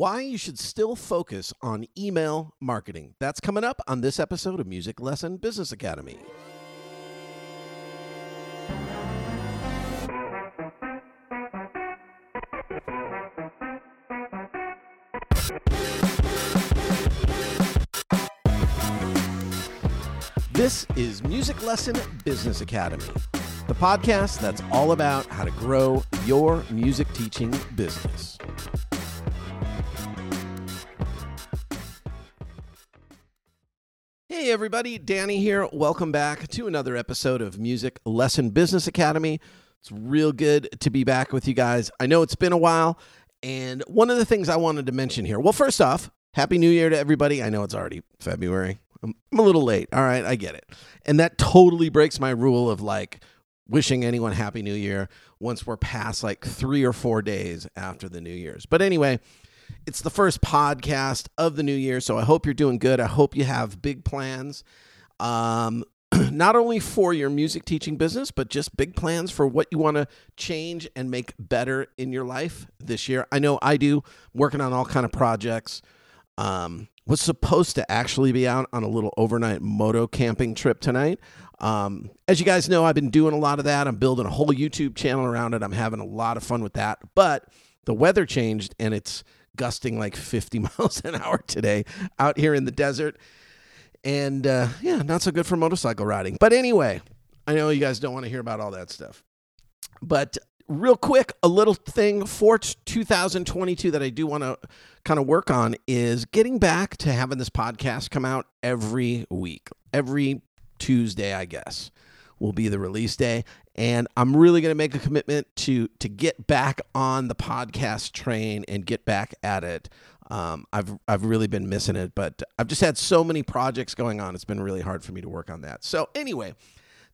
why you should still focus on email marketing. That's coming up on this episode of Music Lesson Business Academy. This is Music Lesson Business Academy, the podcast that's all about how to grow your music teaching business. Hey, everybody, Danny here. Welcome back to another episode of Music Lesson Business Academy. It's real good to be back with you guys. I know it's been a while, and one of the things I wanted to mention here well, first off, Happy New Year to everybody. I know it's already February. I'm, a little late. All right, I get it. And that totally breaks my rule of like wishing anyone Happy New Year once we're past like three or four days after the New Year's. But anyway, it's the first podcast of the new year, so I hope you're doing good. I hope you have big plans. Um, not only for your music teaching business, but just big plans for what you want to change and make better in your life this year. I know I do, working on all kind of projects. Um, was supposed to actually be out on a little overnight moto camping trip tonight. Um, as you guys know, I've been doing a lot of that. I'm building a whole YouTube channel around it. I'm having a lot of fun with that. But the weather changed and it's gusting like 50 miles an hour today out here in the desert. And uh, yeah, not so good for motorcycle riding. But anyway, I know you guys don't want to hear about all that stuff. But real quick, a little thing for 2022 that I do want to kind of work on is getting back to having this podcast come out every week, every Tuesday, I guess, will be the release day. And I'm really going to make a commitment to to get back on the podcast train and get back at it. Um, I've I've really been missing it, but I've just had so many projects going on. It's been really hard for me to work on that. So anyway,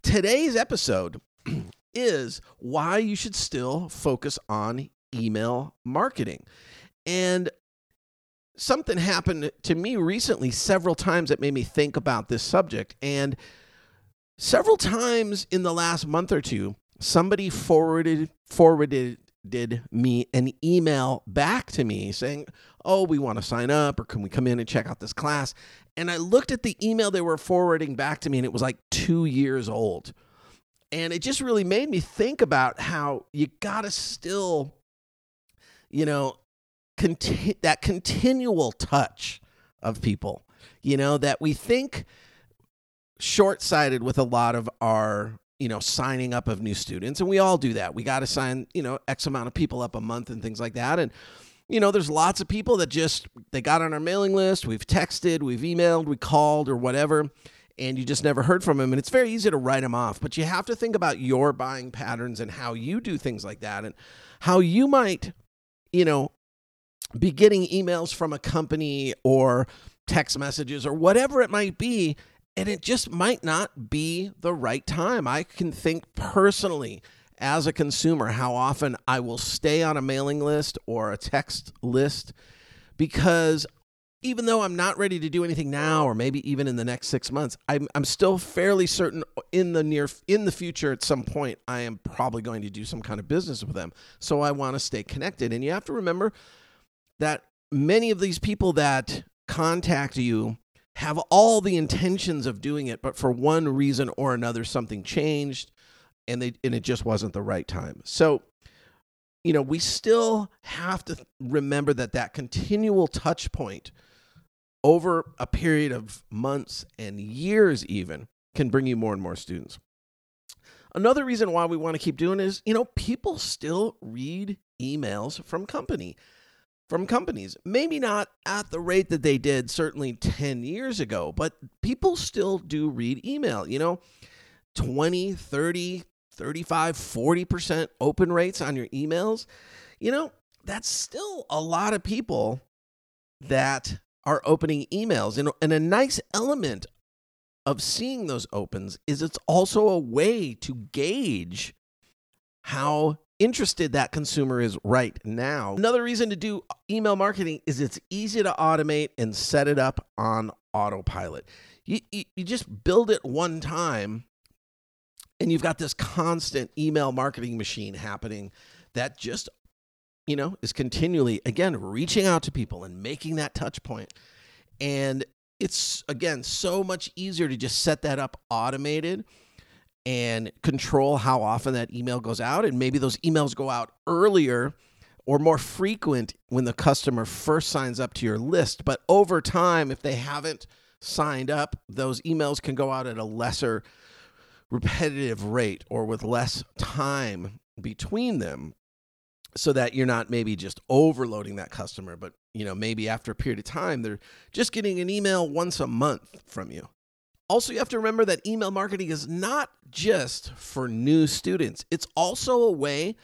today's episode is why you should still focus on email marketing. And something happened to me recently several times that made me think about this subject. And several times in the last month or two, somebody forwarded forwarded did me an email back to me saying, "Oh, we want to sign up or can we come in and check out this class?" And I looked at the email they were forwarding back to me and it was like 2 years old. And it just really made me think about how you got to still you know, conti- that continual touch of people, you know, that we think short sighted with a lot of our you know signing up of new students and we all do that. We got to sign you know x amount of people up a month and things like that and you know there's lots of people that just they got on our mailing list we've texted we've emailed we called or whatever and you just never heard from them and it's very easy to write them off but you have to think about your buying patterns and how you do things like that and how you might you know be getting emails from a company or text messages or whatever it might be and it just might not be the right time. I can think personally as a consumer how often I will stay on a mailing list or a text list because even though I'm not ready to do anything now or maybe even in the next 6 months, I'm I'm still fairly certain in the near in the future at some point I am probably going to do some kind of business with them. So I want to stay connected and you have to remember that many of these people that contact you have all the intentions of doing it, but for one reason or another, something changed and they and it just wasn't the right time. So, you know, we still have to remember that that continual touch point over a period of months and years even can bring you more and more students. Another reason why we want to keep doing is, you know, people still read emails from company from companies. Maybe not at the rate that they did certainly 10 years ago, but people still do read email. You know, 20, 30, 35, 40% open rates on your emails. You know, that's still a lot of people that are opening emails. And, and a nice element of seeing those opens is it's also a way to gauge how interested that consumer is right now. Another reason to do email marketing is it's easy to automate and set it up on autopilot. You, you, you just build it one time and you've got this constant email marketing machine happening that just you know, is continually, again, reaching out to people and making that touch point. And it's, again, so much easier to just set that up automated and control how often that email goes out. And maybe those emails go out earlier or more frequent when the customer first signs up to your list. But over time, if they haven't signed up, those emails can go out at a lesser repetitive rate or with less time between them so that you're not maybe just overloading that customer but you know maybe after a period of time they're just getting an email once a month from you also you have to remember that email marketing is not just for new students it's also a way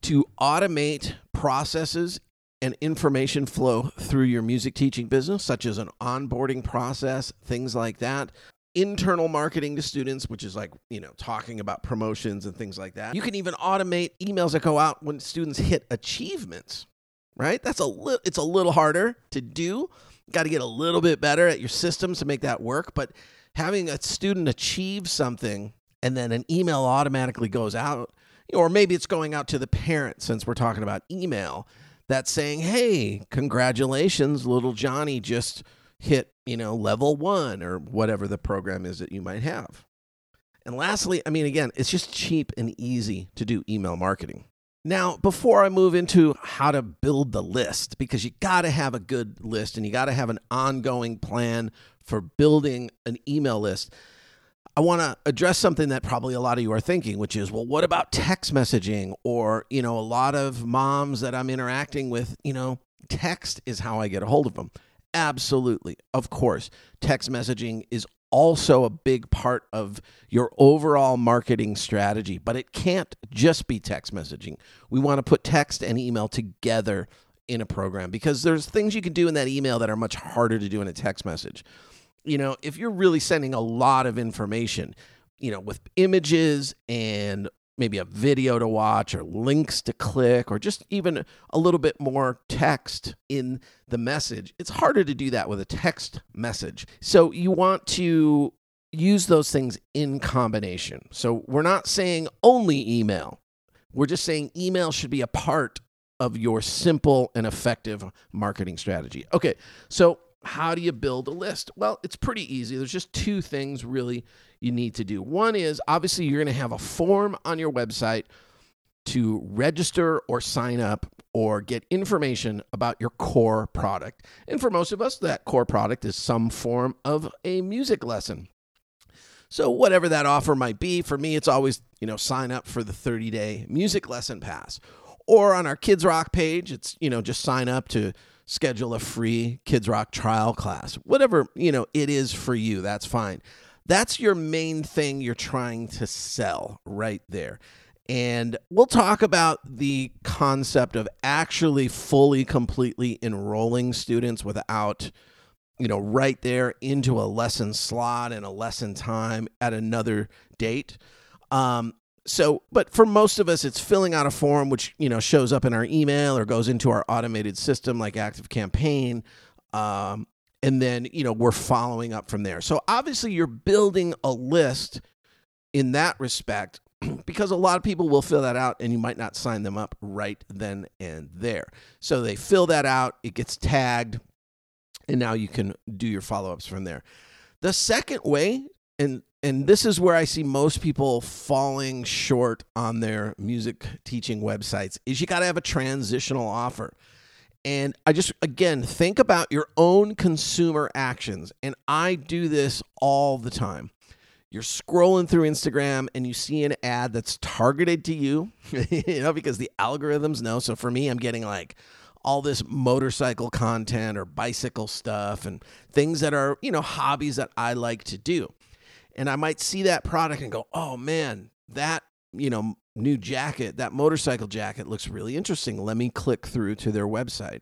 to automate processes and information flow through your music teaching business such as an onboarding process things like that internal marketing to students, which is like, you know, talking about promotions and things like that. You can even automate emails that go out when students hit achievements, right? That's a little it's a little harder to do. Got to get a little bit better at your systems to make that work, but having a student achieve something and then an email automatically goes out, or maybe it's going out to the parent since we're talking about email that's saying, "Hey, congratulations, little Johnny just hit, you know, level one or whatever the program is that you might have. And lastly, I mean, again, it's just cheap and easy to do email marketing. Now, before I move into how to build the list, because you got to have a good list and you got to have an ongoing plan for building an email list, I want to address something that probably a lot of you are thinking, which is, well, what about text messaging? Or, you know, a lot of moms that I'm interacting with, you know, text is how I get a hold of them. Absolutely. Of course, text messaging is also a big part of your overall marketing strategy, but it can't just be text messaging. We want to put text and email together in a program because there's things you can do in that email that are much harder to do in a text message. You know, if you're really sending a lot of information, you know, with images and maybe a video to watch or links to click or just even a little bit more text in the message. It's harder to do that with a text message. So you want to use those things in combination. So we're not saying only email. We're just saying email should be a part of your simple and effective marketing strategy. Okay, so how do you build a list? Well, it's pretty easy. There's just two things really you need to do. One is obviously you're going to have a form on your website to register or sign up or get information about your core product. And for most of us, that core product is some form of a music lesson. So whatever that offer might be, for me it's always, you know, sign up for the 30-day music lesson pass. Or on our Kids Rock page, it's, you know, just sign up to schedule a free Kids Rock trial class. Whatever, you know, it is for you, that's fine. That's your main thing you're trying to sell right there. And we'll talk about the concept of actually fully, completely enrolling students without, you know, right there into a lesson slot and a lesson time at another date. Um, so, but for most of us, it's filling out a form which you know shows up in our email or goes into our automated system like Active Campaign, um, and then you know we're following up from there. So obviously, you're building a list in that respect because a lot of people will fill that out and you might not sign them up right then and there. So they fill that out, it gets tagged, and now you can do your follow ups from there. The second way, and and this is where I see most people falling short on their music teaching websites is you got to have a transitional offer. And I just again think about your own consumer actions and I do this all the time. You're scrolling through Instagram and you see an ad that's targeted to you, you know, because the algorithms know. So for me, I'm getting like all this motorcycle content or bicycle stuff and things that are, you know, hobbies that I like to do and I might see that product and go, "Oh man, that, you know, new jacket, that motorcycle jacket looks really interesting. Let me click through to their website."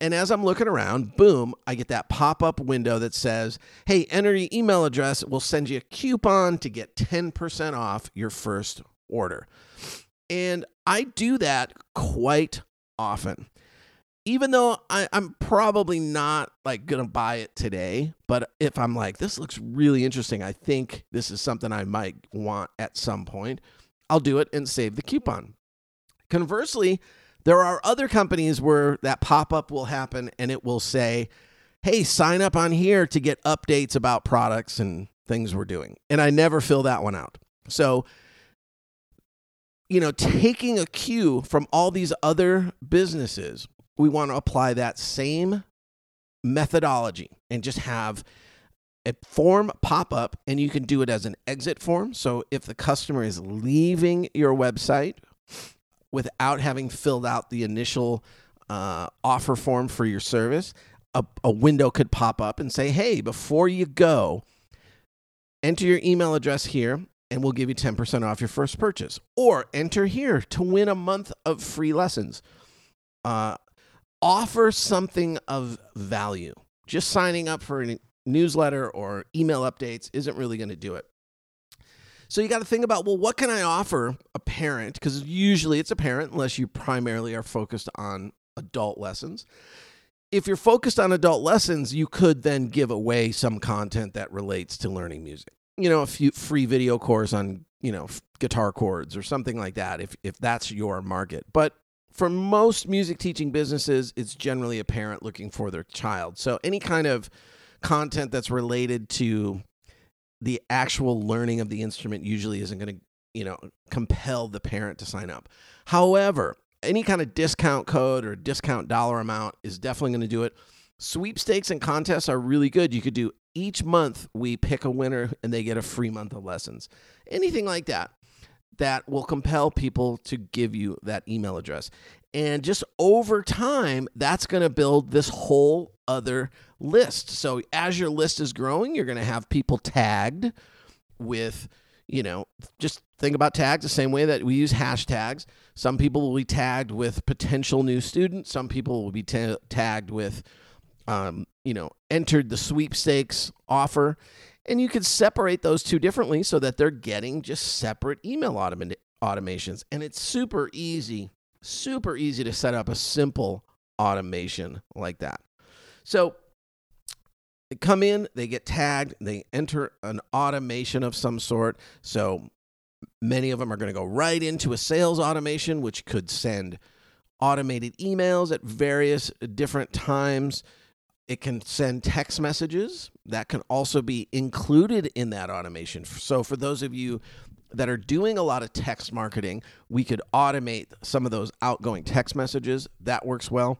And as I'm looking around, boom, I get that pop up window that says, Hey, enter your email address. We'll send you a coupon to get 10% off your first order. And I do that quite often even though I, am probably not like gonna buy it today, but if I'm like, this looks really interesting, I think this is something I might want at some point, I'll do it and save the coupon. Conversely, There are other companies where that pop up will happen and it will say, hey, sign up on here to get updates about products and things we're doing. And I never fill that one out. So, you know, taking a cue from all these other businesses, we want to apply that same methodology and just have a form pop up and you can do it as an exit form. So if the customer is leaving your website without having filled out the initial uh, offer form for your service, a, a window could pop up and say, hey, before you go, enter your email address here and we'll give you 10% off your first purchase. Or enter here to win a month of free lessons. Uh, offer something of value. Just signing up for a newsletter or email updates isn't really going to do it. So you got to think about well, what can I offer a parent? Because usually it's a parent, unless you primarily are focused on adult lessons. If you're focused on adult lessons, you could then give away some content that relates to learning music. You know, a few free video course on you know guitar chords or something like that. If if that's your market, but for most music teaching businesses, it's generally a parent looking for their child. So any kind of content that's related to the actual learning of the instrument usually isn't going to, you know, compel the parent to sign up. However, any kind of discount code or discount dollar amount is definitely going to do it. Sweepstakes and contests are really good. You could do each month we pick a winner and they get a free month of lessons. Anything like that that will compel people to give you that email address. And just over time, that's going to build this whole other list. So as your list is growing, you're going to have people tagged with, you know, just think about tags the same way that we use hashtags. Some people will be tagged with potential new students, some people will be ta- tagged with, um, you know, entered the sweepstakes offer. And you could separate those two differently so that they're getting just separate email automa- automations. And it's super easy, super easy to set up a simple automation like that. So they come in, they get tagged, they enter an automation of some sort. So many of them are going to go right into a sales automation, which could send automated emails at various different times it can send text messages that can also be included in that automation. So, for those of you that are doing a lot of text marketing, we could automate some of those outgoing text messages. That works well.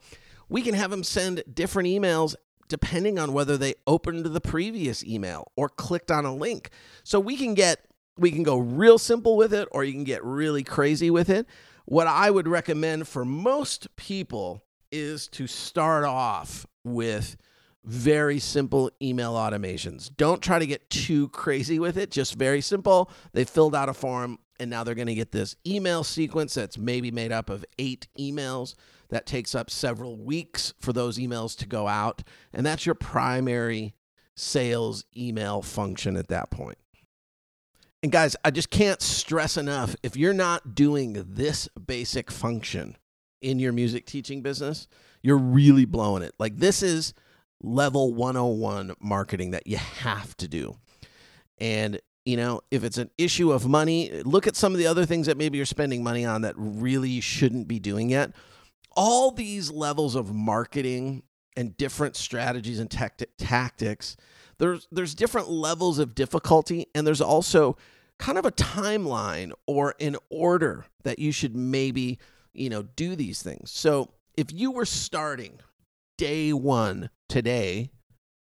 We can have them send different emails depending on whether they opened the previous email or clicked on a link. So we can get we can go real simple with it or you can get really crazy with it. What I would recommend for most people is to start off with very simple email automations. Don't try to get too crazy with it, just very simple. They filled out a form and now they're going to get this email sequence that's maybe made up of eight emails that takes up several weeks for those emails to go out. And that's your primary sales email function at that point. And guys, I just can't stress enough if you're not doing this basic function in your music teaching business, you're really blowing it. Like this is level 101 marketing that you have to do. And you know, if it's an issue of money, look at some of the other things that maybe you're spending money on that really shouldn't be doing yet. All these levels of marketing and different strategies and tactics, there's there's different levels of difficulty and there's also kind of a timeline or an order that you should maybe, you know, do these things. So, if you were starting day one today,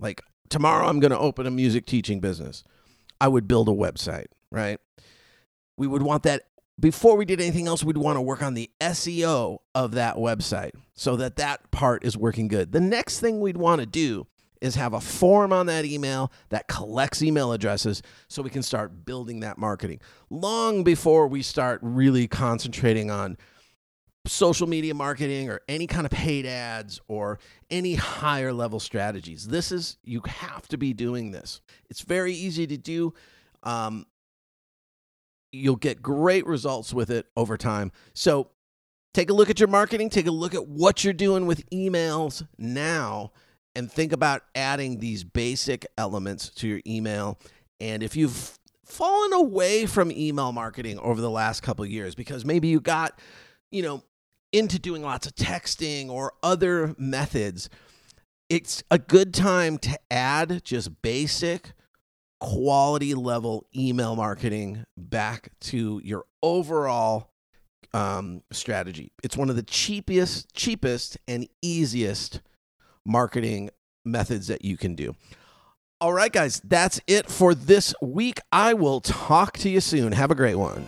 like tomorrow I'm going to open a music teaching business, I would build a website, right? We would want that before we did anything else, we'd want to work on the SEO of that website so that that part is working good. The next thing we'd want to do is have a form on that email that collects email addresses so we can start building that marketing long before we start really concentrating on social media marketing or any kind of paid ads or any higher level strategies. This is, you have to be doing this. It's very easy to do. Um, you'll get great results with it over time. So take a look at your marketing, take a look at what you're doing with emails now, and think about adding these basic elements to your email. And if you've fallen away from email marketing over the last couple years because maybe you got you know into doing lots of texting or other methods, it's a good time to add just basic quality level email marketing back to your overall um, strategy. It's one of the cheapest, cheapest, and easiest marketing methods that you can do. All right, guys, that's it for this week. I will talk to you soon. Have a great one.